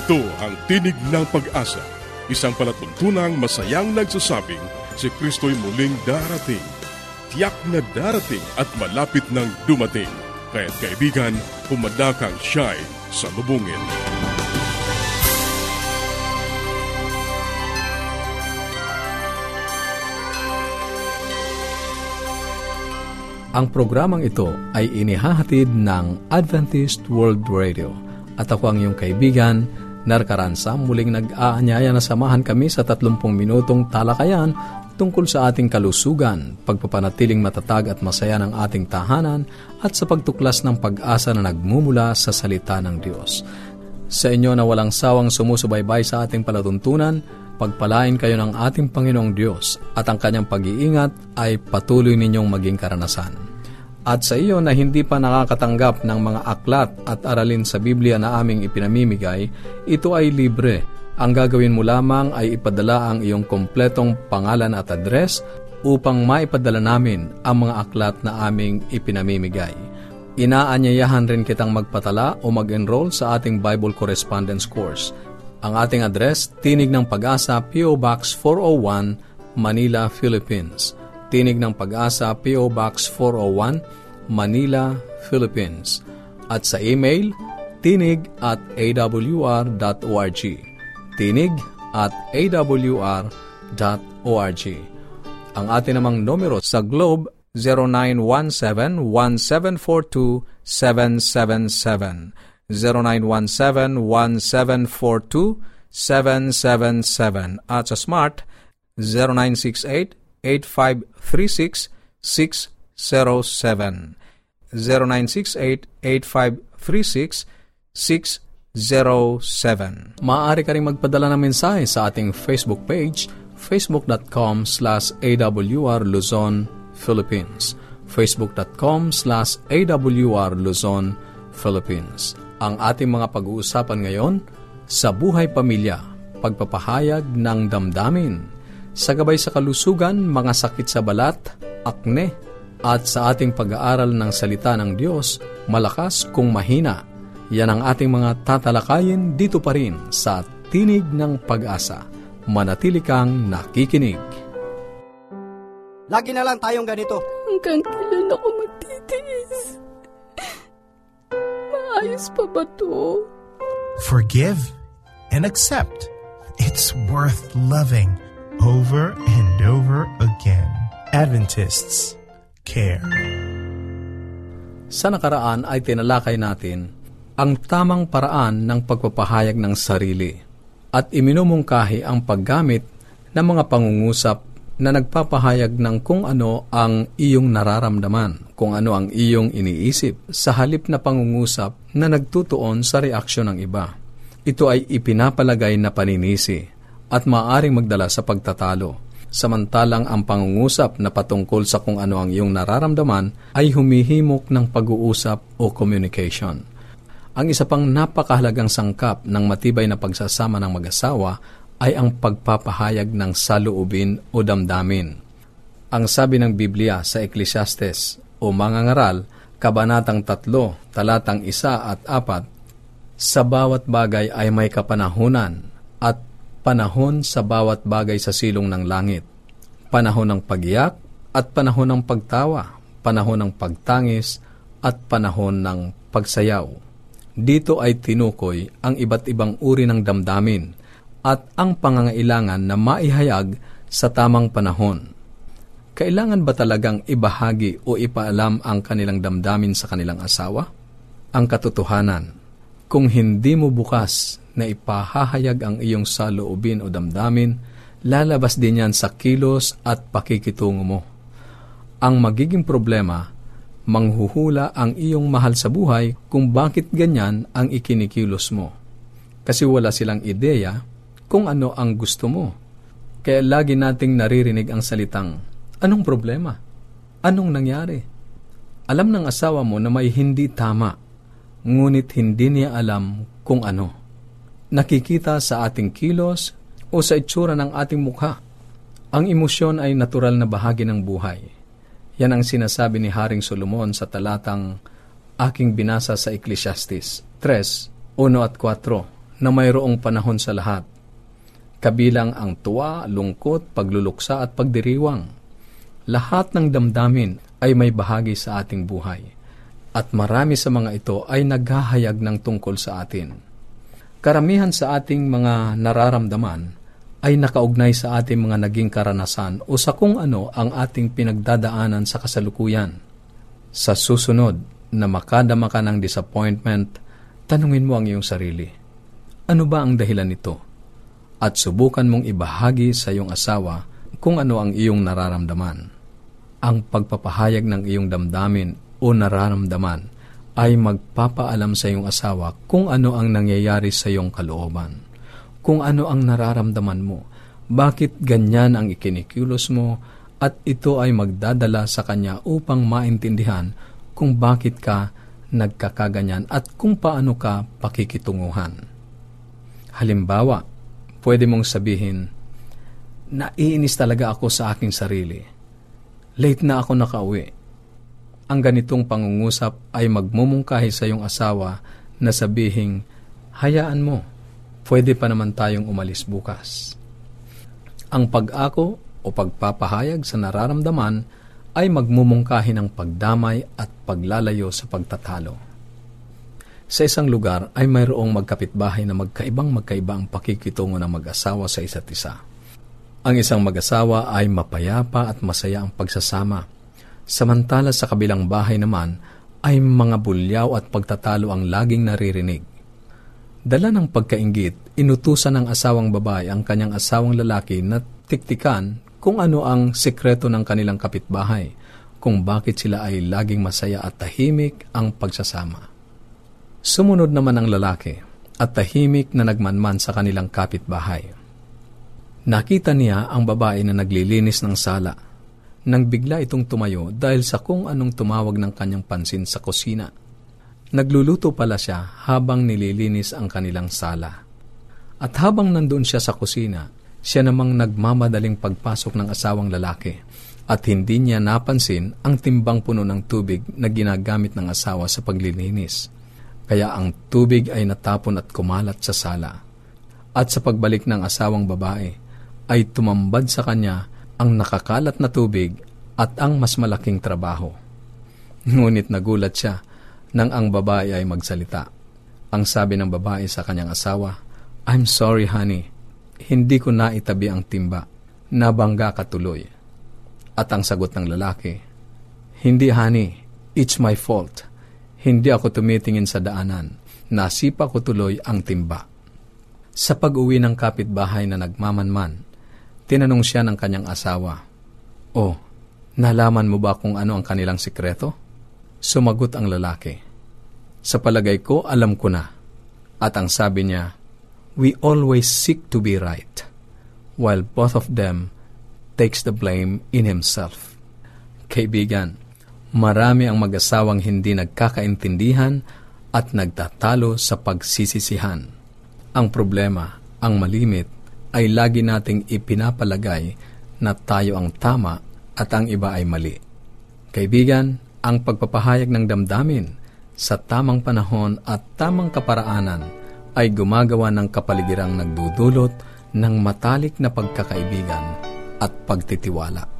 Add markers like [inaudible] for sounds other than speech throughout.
Ito ang Tinig ng Pag-asa, isang palatuntunang masayang nagsasabing si Kristo'y muling darating. Tiyak na darating at malapit nang dumating. Kaya't kaibigan, pumadakang siya'y sa lubungin. Ang programang ito ay inihahatid ng Adventist World Radio at ako ang iyong kaibigan, Narkaransa, muling nag-aanyaya na samahan kami sa 30 minutong talakayan tungkol sa ating kalusugan, pagpapanatiling matatag at masaya ng ating tahanan at sa pagtuklas ng pag-asa na nagmumula sa salita ng Diyos. Sa inyo na walang sawang sumusubaybay sa ating palatuntunan, Pagpalain kayo ng ating Panginoong Diyos at ang kanyang pag-iingat ay patuloy ninyong maging karanasan. At sa iyo na hindi pa nakakatanggap ng mga aklat at aralin sa Biblia na aming ipinamimigay, ito ay libre. Ang gagawin mo lamang ay ipadala ang iyong kompletong pangalan at address upang maipadala namin ang mga aklat na aming ipinamimigay. Inaanyayahan rin kitang magpatala o mag-enroll sa ating Bible Correspondence Course – ang ating address, Tinig ng Pag-asa, P.O. Box 401, Manila, Philippines. Tinig ng Pag-asa, P.O. Box 401, Manila, Philippines. At sa email, tinig at awr.org. Tinig at awr.org. Ang ating namang numero sa Globe, 0917-1742-777. 0917-1742-777 at sa Smart 0968-8536-607 0968-8536-607 Maaari ka rin magpadala ng mensahe sa ating Facebook page facebook.com slash awr Luzon, Philippines. facebook.com slash awr Luzon, Philippines. Ang ating mga pag-uusapan ngayon sa buhay pamilya, pagpapahayag ng damdamin, sa gabay sa kalusugan, mga sakit sa balat, akne, at sa ating pag-aaral ng salita ng Diyos, malakas kung mahina. Yan ang ating mga tatalakayin dito pa rin sa Tinig ng Pag-asa. Manatili kang nakikinig. Lagi na lang tayong ganito. Hanggang kailan ako magtitiis? Ayos pa ba to? Forgive and accept. It's worth loving over and over again. Adventists care. Sa nakaraan ay tinalakay natin ang tamang paraan ng pagpapahayag ng sarili at iminumungkahi ang paggamit ng mga pangungusap na nagpapahayag ng kung ano ang iyong nararamdaman, kung ano ang iyong iniisip, sa halip na pangungusap na nagtutuon sa reaksyon ng iba. Ito ay ipinapalagay na paninisi at maaaring magdala sa pagtatalo. Samantalang ang pangungusap na patungkol sa kung ano ang iyong nararamdaman ay humihimok ng pag-uusap o communication. Ang isa pang napakahalagang sangkap ng matibay na pagsasama ng mag-asawa ay ang pagpapahayag ng saluubin o damdamin. Ang sabi ng Biblia sa Ecclesiastes o mga ngaral, Kabanatang 3, talatang 1 at 4, Sa bawat bagay ay may kapanahunan at panahon sa bawat bagay sa silong ng langit, panahon ng pagiyak at panahon ng pagtawa, panahon ng pagtangis at panahon ng pagsayaw. Dito ay tinukoy ang iba't ibang uri ng damdamin at ang pangangailangan na maihayag sa tamang panahon. Kailangan ba talagang ibahagi o ipaalam ang kanilang damdamin sa kanilang asawa? Ang katotohanan, kung hindi mo bukas na ipahahayag ang iyong saloobin o damdamin, lalabas din yan sa kilos at pakikitungo mo. Ang magiging problema, manghuhula ang iyong mahal sa buhay kung bakit ganyan ang ikinikilos mo. Kasi wala silang ideya kung ano ang gusto mo. Kaya lagi nating naririnig ang salitang, anong problema? Anong nangyari? Alam ng asawa mo na may hindi tama, ngunit hindi niya alam kung ano. Nakikita sa ating kilos o sa itsura ng ating mukha. Ang emosyon ay natural na bahagi ng buhay. Yan ang sinasabi ni Haring Solomon sa talatang aking binasa sa Ecclesiastes 3, 1 at 4 na mayroong panahon sa lahat, kabilang ang tuwa, lungkot, pagluluksa at pagdiriwang. Lahat ng damdamin ay may bahagi sa ating buhay, at marami sa mga ito ay naghahayag ng tungkol sa atin. Karamihan sa ating mga nararamdaman ay nakaugnay sa ating mga naging karanasan o sa kung ano ang ating pinagdadaanan sa kasalukuyan. Sa susunod na makadama ka ng disappointment, tanungin mo ang iyong sarili. Ano ba ang dahilan nito? At subukan mong ibahagi sa iyong asawa kung ano ang iyong nararamdaman. Ang pagpapahayag ng iyong damdamin o nararamdaman ay magpapaalam sa iyong asawa kung ano ang nangyayari sa iyong kalooban kung ano ang nararamdaman mo, bakit ganyan ang ikinikilos mo, at ito ay magdadala sa kanya upang maintindihan kung bakit ka nagkakaganyan at kung paano ka pakikitunguhan. Halimbawa, pwede mong sabihin, naiinis talaga ako sa aking sarili. Late na ako nakauwi. Ang ganitong pangungusap ay magmumungkahi sa iyong asawa na sabihing, hayaan mo, pwede pa naman tayong umalis bukas. Ang pag-ako o pagpapahayag sa nararamdaman ay magmumungkahi ng pagdamay at paglalayo sa pagtatalo. Sa isang lugar ay mayroong magkapitbahay na magkaibang magkaiba ang pakikitungo ng mag-asawa sa isa't isa. Ang isang mag-asawa ay mapayapa at masaya ang pagsasama. Samantala sa kabilang bahay naman ay mga bulyaw at pagtatalo ang laging naririnig. Dala ng pagkaingit, inutusan ng asawang babae ang kanyang asawang lalaki na tiktikan kung ano ang sekreto ng kanilang kapitbahay, kung bakit sila ay laging masaya at tahimik ang pagsasama. Sumunod naman ang lalaki at tahimik na nagmanman sa kanilang kapitbahay. Nakita niya ang babae na naglilinis ng sala nang bigla itong tumayo dahil sa kung anong tumawag ng kanyang pansin sa kusina Nagluluto pala siya habang nililinis ang kanilang sala. At habang nandun siya sa kusina, siya namang nagmamadaling pagpasok ng asawang lalaki at hindi niya napansin ang timbang puno ng tubig na ginagamit ng asawa sa paglilinis. Kaya ang tubig ay natapon at kumalat sa sala. At sa pagbalik ng asawang babae, ay tumambad sa kanya ang nakakalat na tubig at ang mas malaking trabaho. Ngunit nagulat siya nang ang babae ay magsalita. Ang sabi ng babae sa kanyang asawa, I'm sorry honey, hindi ko naitabi ang timba, nabangga ka tuloy. At ang sagot ng lalaki, Hindi honey, it's my fault. Hindi ako tumitingin sa daanan, nasipa ko tuloy ang timba. Sa pag-uwi ng kapitbahay na nagmamanman, tinanong siya ng kanyang asawa, Oh, nalaman mo ba kung ano ang kanilang sikreto? Sumagot ang lalaki, Sa palagay ko, alam ko na. At ang sabi niya, We always seek to be right, while both of them takes the blame in himself. Kaibigan, marami ang mag-asawang hindi nagkakaintindihan at nagtatalo sa pagsisisihan. Ang problema, ang malimit, ay lagi nating ipinapalagay na tayo ang tama at ang iba ay mali. Kaibigan, ang pagpapahayag ng damdamin sa tamang panahon at tamang kaparaanan ay gumagawa ng kapaligirang nagdudulot ng matalik na pagkakaibigan at pagtitiwala.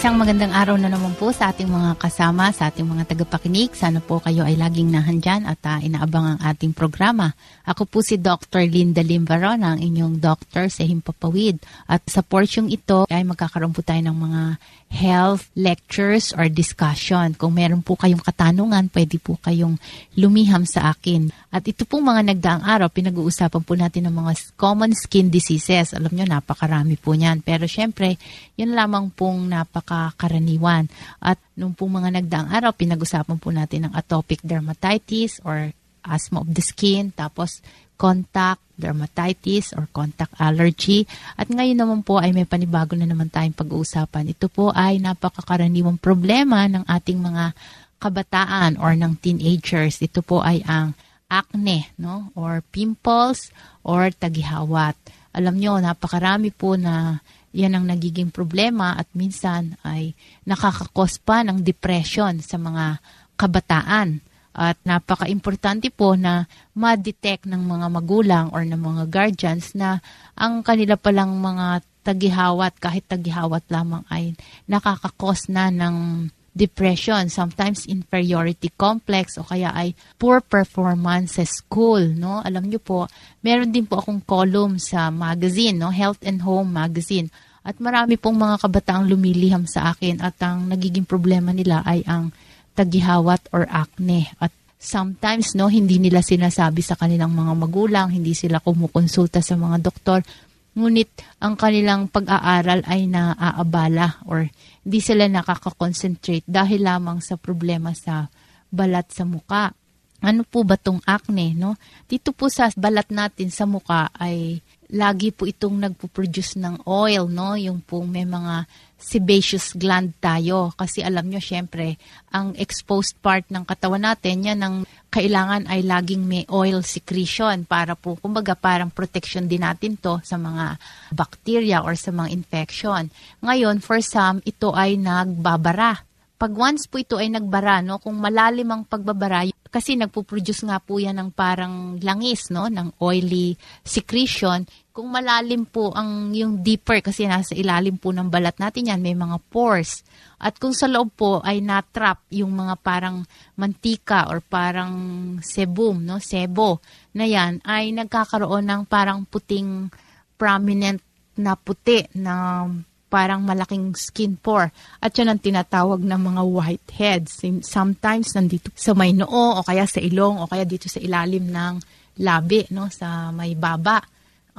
Isang magandang araw na naman po sa ating mga kasama, sa ating mga tagapakinig. Sana po kayo ay laging nahandyan at uh, inaabang ang ating programa. Ako po si Dr. Linda Limbaron, ang inyong doctor sa Himpapawid. At sa porsyong ito ay magkakaroon po tayo ng mga health lectures or discussion. Kung meron po kayong katanungan, pwede po kayong lumiham sa akin. At ito pong mga nagdaang araw, pinag-uusapan po natin ng mga common skin diseases. Alam nyo, napakarami po niyan. Pero syempre, yun lamang pong napakakaraniwan. At nung pong mga nagdaang araw, pinag-usapan po natin ng atopic dermatitis or asthma of the skin, tapos contact dermatitis or contact allergy. At ngayon naman po ay may panibago na naman tayong pag-uusapan. Ito po ay napakakaraniwang problema ng ating mga kabataan or ng teenagers. Ito po ay ang acne, no? Or pimples or tagihawat. Alam nyo, napakarami po na yan ang nagiging problema at minsan ay nakakakos pa ng depression sa mga kabataan. At napaka-importante po na ma-detect ng mga magulang or ng mga guardians na ang kanila palang mga tagihawat, kahit tagihawat lamang ay nakakakos na ng depression, sometimes inferiority complex o kaya ay poor performance sa school, no? Alam niyo po, meron din po akong column sa magazine, no? Health and Home magazine. At marami pong mga kabataang lumiliham sa akin at ang nagiging problema nila ay ang tagihawat or acne. At sometimes no hindi nila sinasabi sa kanilang mga magulang, hindi sila kumukonsulta sa mga doktor. Ngunit ang kanilang pag-aaral ay naaabala or hindi sila nakaka-concentrate dahil lamang sa problema sa balat sa muka. Ano po ba tong acne, no? Dito po sa balat natin sa muka ay lagi po itong nagpo-produce ng oil, no? Yung pong may mga sebaceous gland tayo. Kasi alam nyo, syempre, ang exposed part ng katawan natin, yan ang kailangan ay laging may oil secretion para po, kumbaga parang protection din natin to sa mga bacteria or sa mga infection. Ngayon, for some, ito ay nagbabara. Pag once po ito ay nagbara, no, kung malalim ang pagbabara, kasi nagpo-produce nga po yan ng parang langis, no, ng oily secretion, kung malalim po ang yung deeper kasi nasa ilalim po ng balat natin yan, may mga pores. At kung sa loob po ay natrap yung mga parang mantika or parang sebum, no, sebo na yan ay nagkakaroon ng parang puting prominent na puti na parang malaking skin pore. At yan ang tinatawag ng mga whiteheads. Sometimes nandito sa may noo o kaya sa ilong o kaya dito sa ilalim ng labi, no, sa may baba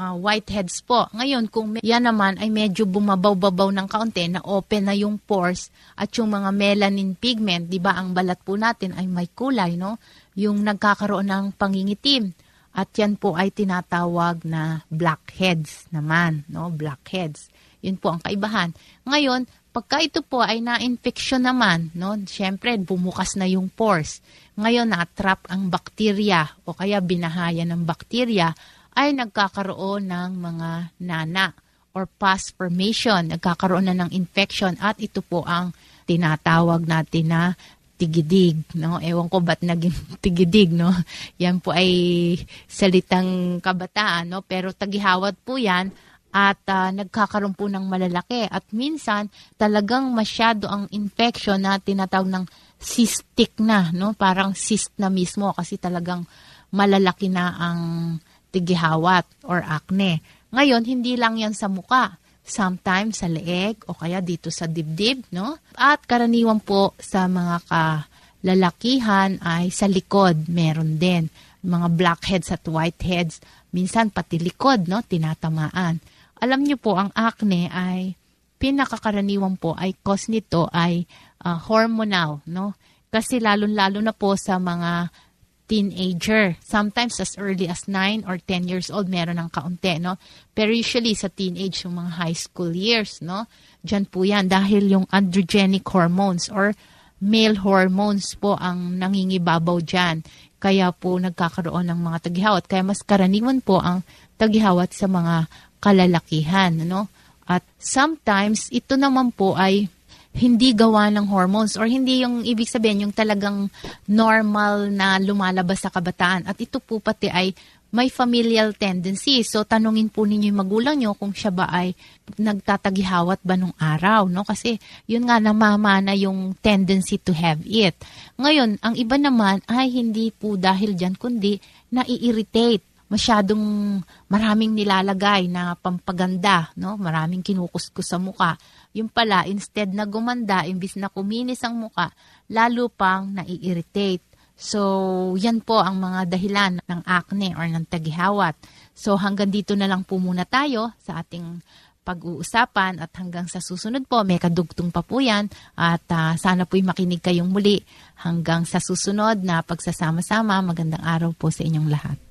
uh, whiteheads po. Ngayon, kung may, yan naman ay medyo bumabaw-babaw ng kaunti, na open na yung pores at yung mga melanin pigment, di ba ang balat po natin ay may kulay, no? Yung nagkakaroon ng pangingitim. At yan po ay tinatawag na blackheads naman, no? Blackheads. Yun po ang kaibahan. Ngayon, pagka ito po ay na-infection naman, no? Siyempre, bumukas na yung pores. Ngayon, na-trap ang bakterya o kaya binahaya ng bakterya ay nagkakaroon ng mga nana or pus formation. Nagkakaroon na ng infection at ito po ang tinatawag natin na tigidig, no? Ewan ko ba't naging [laughs] tigidig, no? Yan po ay salitang kabataan, no? Pero tagihawat po yan at uh, nagkakaroon po ng malalaki. At minsan, talagang masyado ang infection na tinatawag ng cystic na, no? Parang cyst na mismo kasi talagang malalaki na ang tigihawat or acne. Ngayon, hindi lang yan sa muka. Sometimes sa leeg o kaya dito sa dibdib, no? At karaniwan po sa mga kalalakihan ay sa likod, meron din. Mga blackheads at whiteheads, minsan pati likod, no? Tinatamaan. Alam niyo po, ang acne ay pinakakaraniwan po ay cause nito ay uh, hormonal, no? Kasi lalo-lalo na po sa mga teenager. Sometimes as early as 9 or 10 years old, meron ng kaunti, no? Pero usually sa teenage, yung mga high school years, no? Diyan po yan dahil yung androgenic hormones or male hormones po ang nangingibabaw dyan. Kaya po nagkakaroon ng mga tagihawat. Kaya mas karaniwan po ang tagihawat sa mga kalalakihan, no? At sometimes, ito naman po ay hindi gawa ng hormones or hindi yung ibig sabihin yung talagang normal na lumalabas sa kabataan. At ito po pati ay may familial tendency. So, tanungin po ninyo yung magulang nyo kung siya ba ay nagtatagihawat ba nung araw, no? Kasi, yun nga, namamana yung tendency to have it. Ngayon, ang iba naman ay hindi po dahil dyan, kundi nai-irritate masyadong maraming nilalagay na pampaganda, no? Maraming kinukuskus sa muka. Yung pala, instead na gumanda, imbis na kuminis ang muka, lalo pang nai-irritate. So, yan po ang mga dahilan ng acne or ng tagihawat. So, hanggang dito na lang po muna tayo sa ating pag-uusapan at hanggang sa susunod po, may kadugtong pa po yan at uh, sana po'y makinig kayong muli hanggang sa susunod na pagsasama-sama. Magandang araw po sa inyong lahat.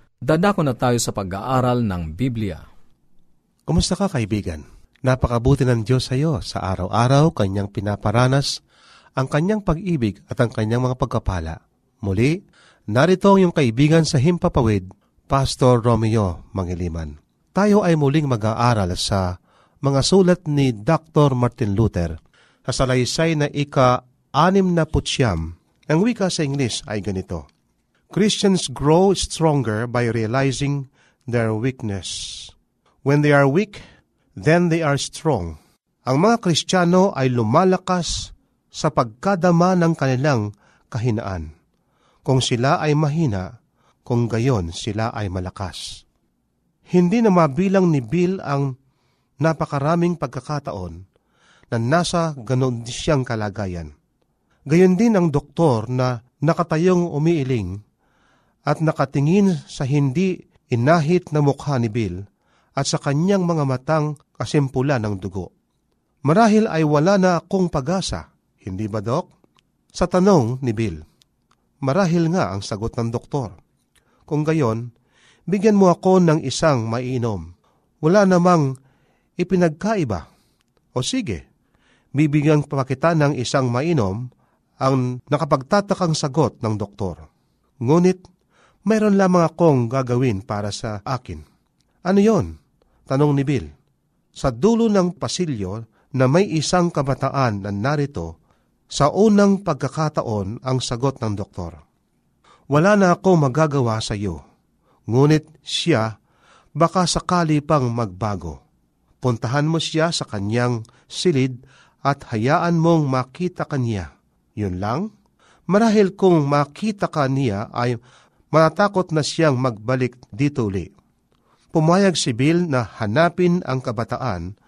Dadako na tayo sa pag-aaral ng Biblia. Kumusta ka kaibigan? Napakabuti ng Diyos sa iyo sa araw-araw kanyang pinaparanas ang kanyang pag-ibig at ang kanyang mga pagkapala. Muli, narito ang iyong kaibigan sa Himpapawid, Pastor Romeo Mangiliman. Tayo ay muling mag-aaral sa mga sulat ni Dr. Martin Luther sa salaysay na ika-anim na putsyam. Ang wika sa English ay ganito, Christians grow stronger by realizing their weakness. When they are weak, then they are strong. Ang mga Kristiyano ay lumalakas sa pagkadama ng kanilang kahinaan. Kung sila ay mahina, kung gayon sila ay malakas. Hindi na mabilang ni Bill ang napakaraming pagkakataon na nasa ganon siyang kalagayan. Gayon din ang doktor na nakatayong umiiling at nakatingin sa hindi inahit na mukha ni Bill at sa kanyang mga matang kasimpula ng dugo. Marahil ay wala na akong pag-asa, hindi ba, Dok? Sa tanong ni Bill. Marahil nga ang sagot ng doktor. Kung gayon, bigyan mo ako ng isang mainom. Wala namang ipinagkaiba. O sige, bibigyan pa kita ng isang mainom ang nakapagtatakang sagot ng doktor. Ngunit mayroon lamang akong gagawin para sa akin. Ano yon? Tanong ni Bill. Sa dulo ng pasilyo na may isang kabataan na narito, sa unang pagkakataon ang sagot ng doktor. Wala na ako magagawa sa iyo, ngunit siya baka sakali pang magbago. Puntahan mo siya sa kanyang silid at hayaan mong makita kanya. Yun lang? Marahil kung makita ka niya ay matatakot na siyang magbalik dito uli. Pumayag si Bill na hanapin ang kabataan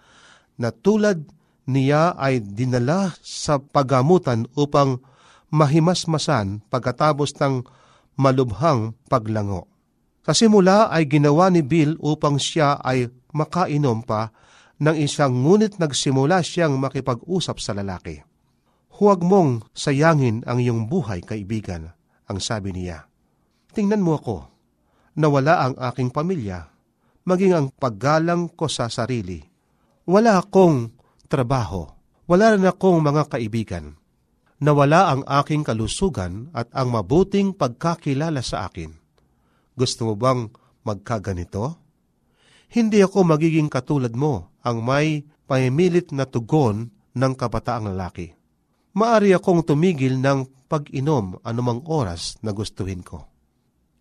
na tulad niya ay dinala sa pagamutan upang mahimasmasan pagkatapos ng malubhang paglango. Sa simula ay ginawa ni Bill upang siya ay makainom pa ng isang ngunit nagsimula siyang makipag-usap sa lalaki. Huwag mong sayangin ang iyong buhay, kaibigan, ang sabi niya. Tingnan mo ako, nawala ang aking pamilya, maging ang paggalang ko sa sarili. Wala akong trabaho, wala rin akong mga kaibigan. Nawala ang aking kalusugan at ang mabuting pagkakilala sa akin. Gusto mo bang magkaganito? Hindi ako magiging katulad mo ang may pamimilit na tugon ng kabataang lalaki. Maari akong tumigil ng pag-inom anumang oras na gustuhin ko.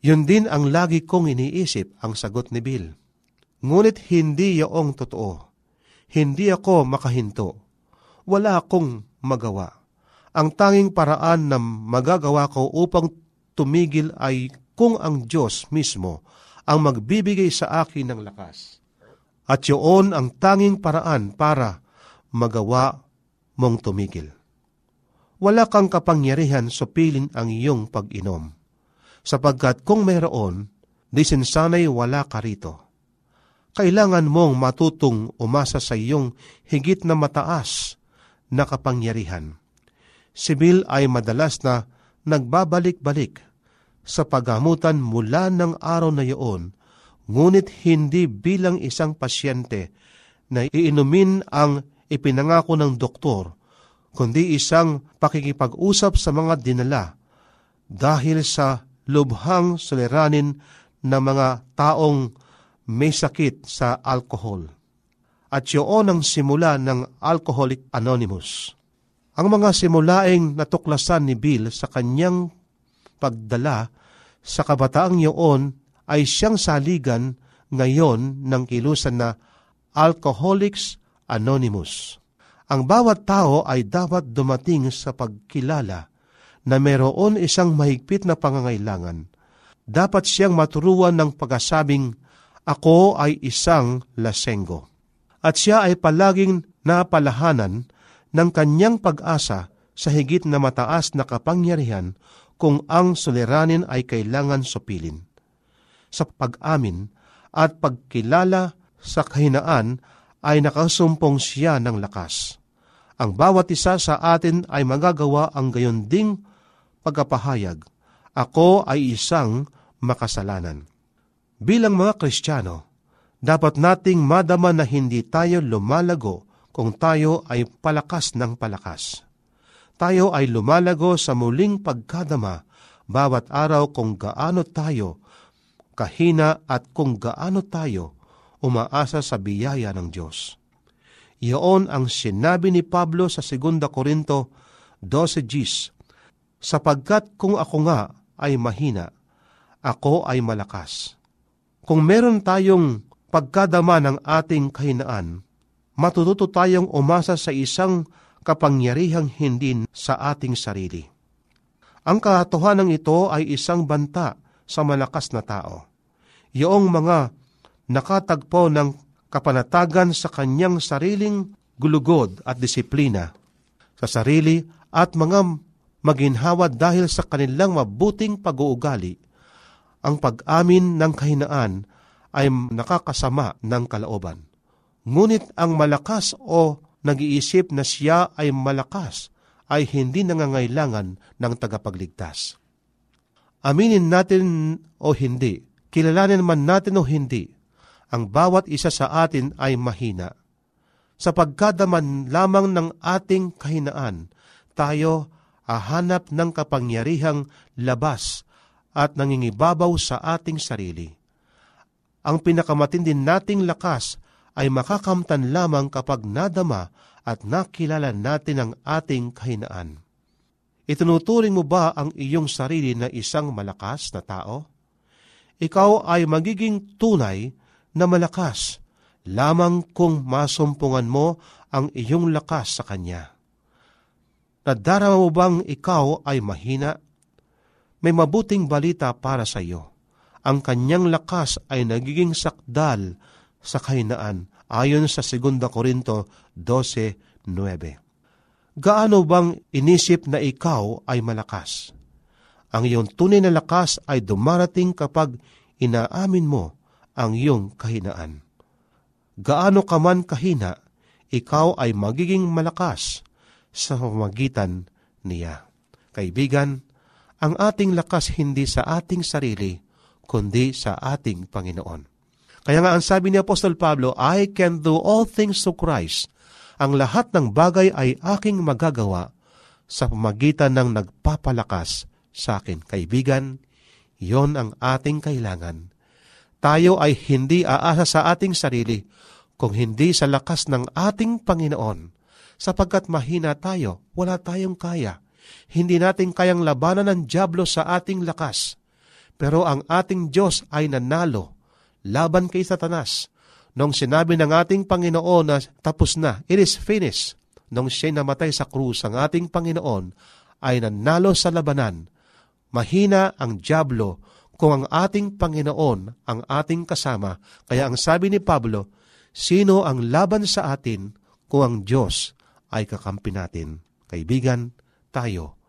Yun din ang lagi kong iniisip ang sagot ni Bill. Ngunit hindi yaong totoo. Hindi ako makahinto. Wala akong magawa. Ang tanging paraan na magagawa ko upang tumigil ay kung ang Diyos mismo ang magbibigay sa akin ng lakas. At yun ang tanging paraan para magawa mong tumigil. Wala kang kapangyarihan supilin ang iyong pag-inom sapagkat kung mayroon, di sinsanay wala ka rito. Kailangan mong matutong umasa sa iyong higit na mataas na kapangyarihan. Si Bill ay madalas na nagbabalik-balik sa pagamutan mula ng araw na iyon, ngunit hindi bilang isang pasyente na iinumin ang ipinangako ng doktor, kundi isang pakikipag-usap sa mga dinala dahil sa lubhang suliranin ng mga taong may sakit sa alkohol. At yun ang simula ng Alcoholic Anonymous. Ang mga simulaing natuklasan ni Bill sa kanyang pagdala sa kabataang yun ay siyang saligan ngayon ng kilusan na Alcoholics Anonymous. Ang bawat tao ay dapat dumating sa pagkilala na mayroon isang mahigpit na pangangailangan. Dapat siyang maturuan ng pagkasabing, Ako ay isang lasenggo. At siya ay palaging napalahanan ng kanyang pag-asa sa higit na mataas na kapangyarihan kung ang suliranin ay kailangan supilin. Sa pag-amin at pagkilala sa kahinaan ay nakasumpong siya ng lakas. Ang bawat isa sa atin ay magagawa ang gayon ding pagkapahayag, ako ay isang makasalanan. Bilang mga Kristiyano, dapat nating madama na hindi tayo lumalago kung tayo ay palakas ng palakas. Tayo ay lumalago sa muling pagkadama bawat araw kung gaano tayo kahina at kung gaano tayo umaasa sa biyaya ng Diyos. Iyon ang sinabi ni Pablo sa 2 Korinto 12 Gs sapagkat kung ako nga ay mahina, ako ay malakas. Kung meron tayong pagkadama ng ating kahinaan, matututo tayong umasa sa isang kapangyarihang hindi sa ating sarili. Ang katotohanan ito ay isang banta sa malakas na tao. Iyong mga nakatagpo ng kapanatagan sa kanyang sariling gulugod at disiplina, sa sarili at mga maginhawa dahil sa kanilang mabuting pag-uugali. Ang pag-amin ng kahinaan ay nakakasama ng kalooban. Ngunit ang malakas o nag-iisip na siya ay malakas ay hindi nangangailangan ng tagapagligtas. Aminin natin o hindi, kilalanin man natin o hindi, ang bawat isa sa atin ay mahina. Sa pagkadaman lamang ng ating kahinaan, tayo ahanap ng kapangyarihang labas at nangingibabaw sa ating sarili. Ang pinakamatindin nating lakas ay makakamtan lamang kapag nadama at nakilala natin ang ating kahinaan. Itinuturing mo ba ang iyong sarili na isang malakas na tao? Ikaw ay magiging tunay na malakas lamang kung masumpungan mo ang iyong lakas sa Kanya. Nadarama mo bang ikaw ay mahina? May mabuting balita para sa iyo. Ang kanyang lakas ay nagiging sakdal sa kahinaan ayon sa 2 Korinto 12.9. Gaano bang inisip na ikaw ay malakas? Ang iyong tunay na lakas ay dumarating kapag inaamin mo ang iyong kahinaan. Gaano ka man kahina, ikaw ay magiging malakas sa pamagitan niya. Kaibigan, ang ating lakas hindi sa ating sarili, kundi sa ating Panginoon. Kaya nga ang sabi ni Apostol Pablo, I can do all things to Christ. Ang lahat ng bagay ay aking magagawa sa pamagitan ng nagpapalakas sa akin. Kaibigan, Yon ang ating kailangan. Tayo ay hindi aasa sa ating sarili, kung hindi sa lakas ng ating Panginoon. Sapagkat mahina tayo, wala tayong kaya. Hindi natin kayang labanan ng Diablo sa ating lakas. Pero ang ating Diyos ay nanalo laban kay Satanas. Nung sinabi ng ating Panginoon na tapos na, it is finished, nung siya namatay sa krus ang ating Panginoon, ay nanalo sa labanan. Mahina ang Diablo kung ang ating Panginoon ang ating kasama. Kaya ang sabi ni Pablo, sino ang laban sa atin kung ang Diyos ay kakampi natin? Kaibigan, tayo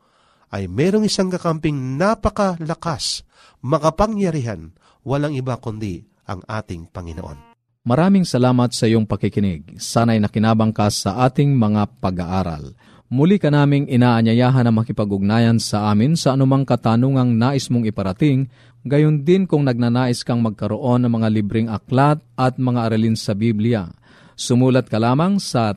ay merong isang kakamping napakalakas, makapangyarihan, walang iba kundi ang ating Panginoon. Maraming salamat sa iyong pakikinig. Sana'y nakinabang ka sa ating mga pag-aaral. Muli ka naming inaanyayahan na makipag-ugnayan sa amin sa anumang katanungang nais mong iparating, gayon din kung nagnanais kang magkaroon ng mga libreng aklat at mga aralin sa Biblia. Sumulat ka lamang sa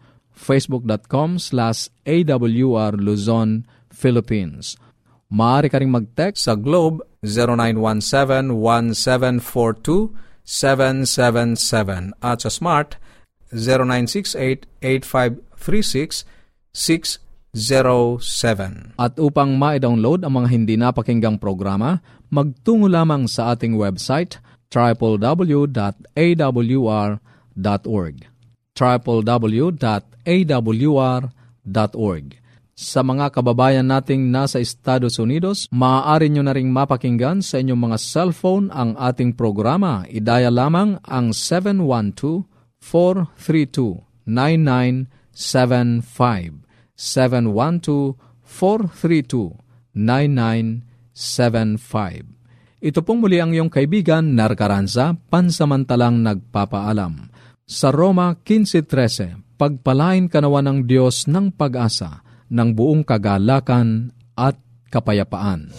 facebook.com slash awr Luzon, Philippines Maaari ka rin mag-text sa Globe 0917 1742 0917 at sa Smart 0968-8536-607. At upang ma-download ang mga hindi napakinggang programa, magtungo lamang sa ating website www.awr.org www.awr.org sa mga kababayan nating nasa Estados Unidos, maaari nyo na ring mapakinggan sa inyong mga cellphone ang ating programa. Idaya lamang ang 712-432-9975. 712-432-9975. Ito pong muli ang iyong kaibigan, Narcaranza, pansamantalang nagpapaalam. Sa Roma 15.13, pagpalain kanawa ng Diyos ng pag-asa, ng buong kagalakan at kapayapaan.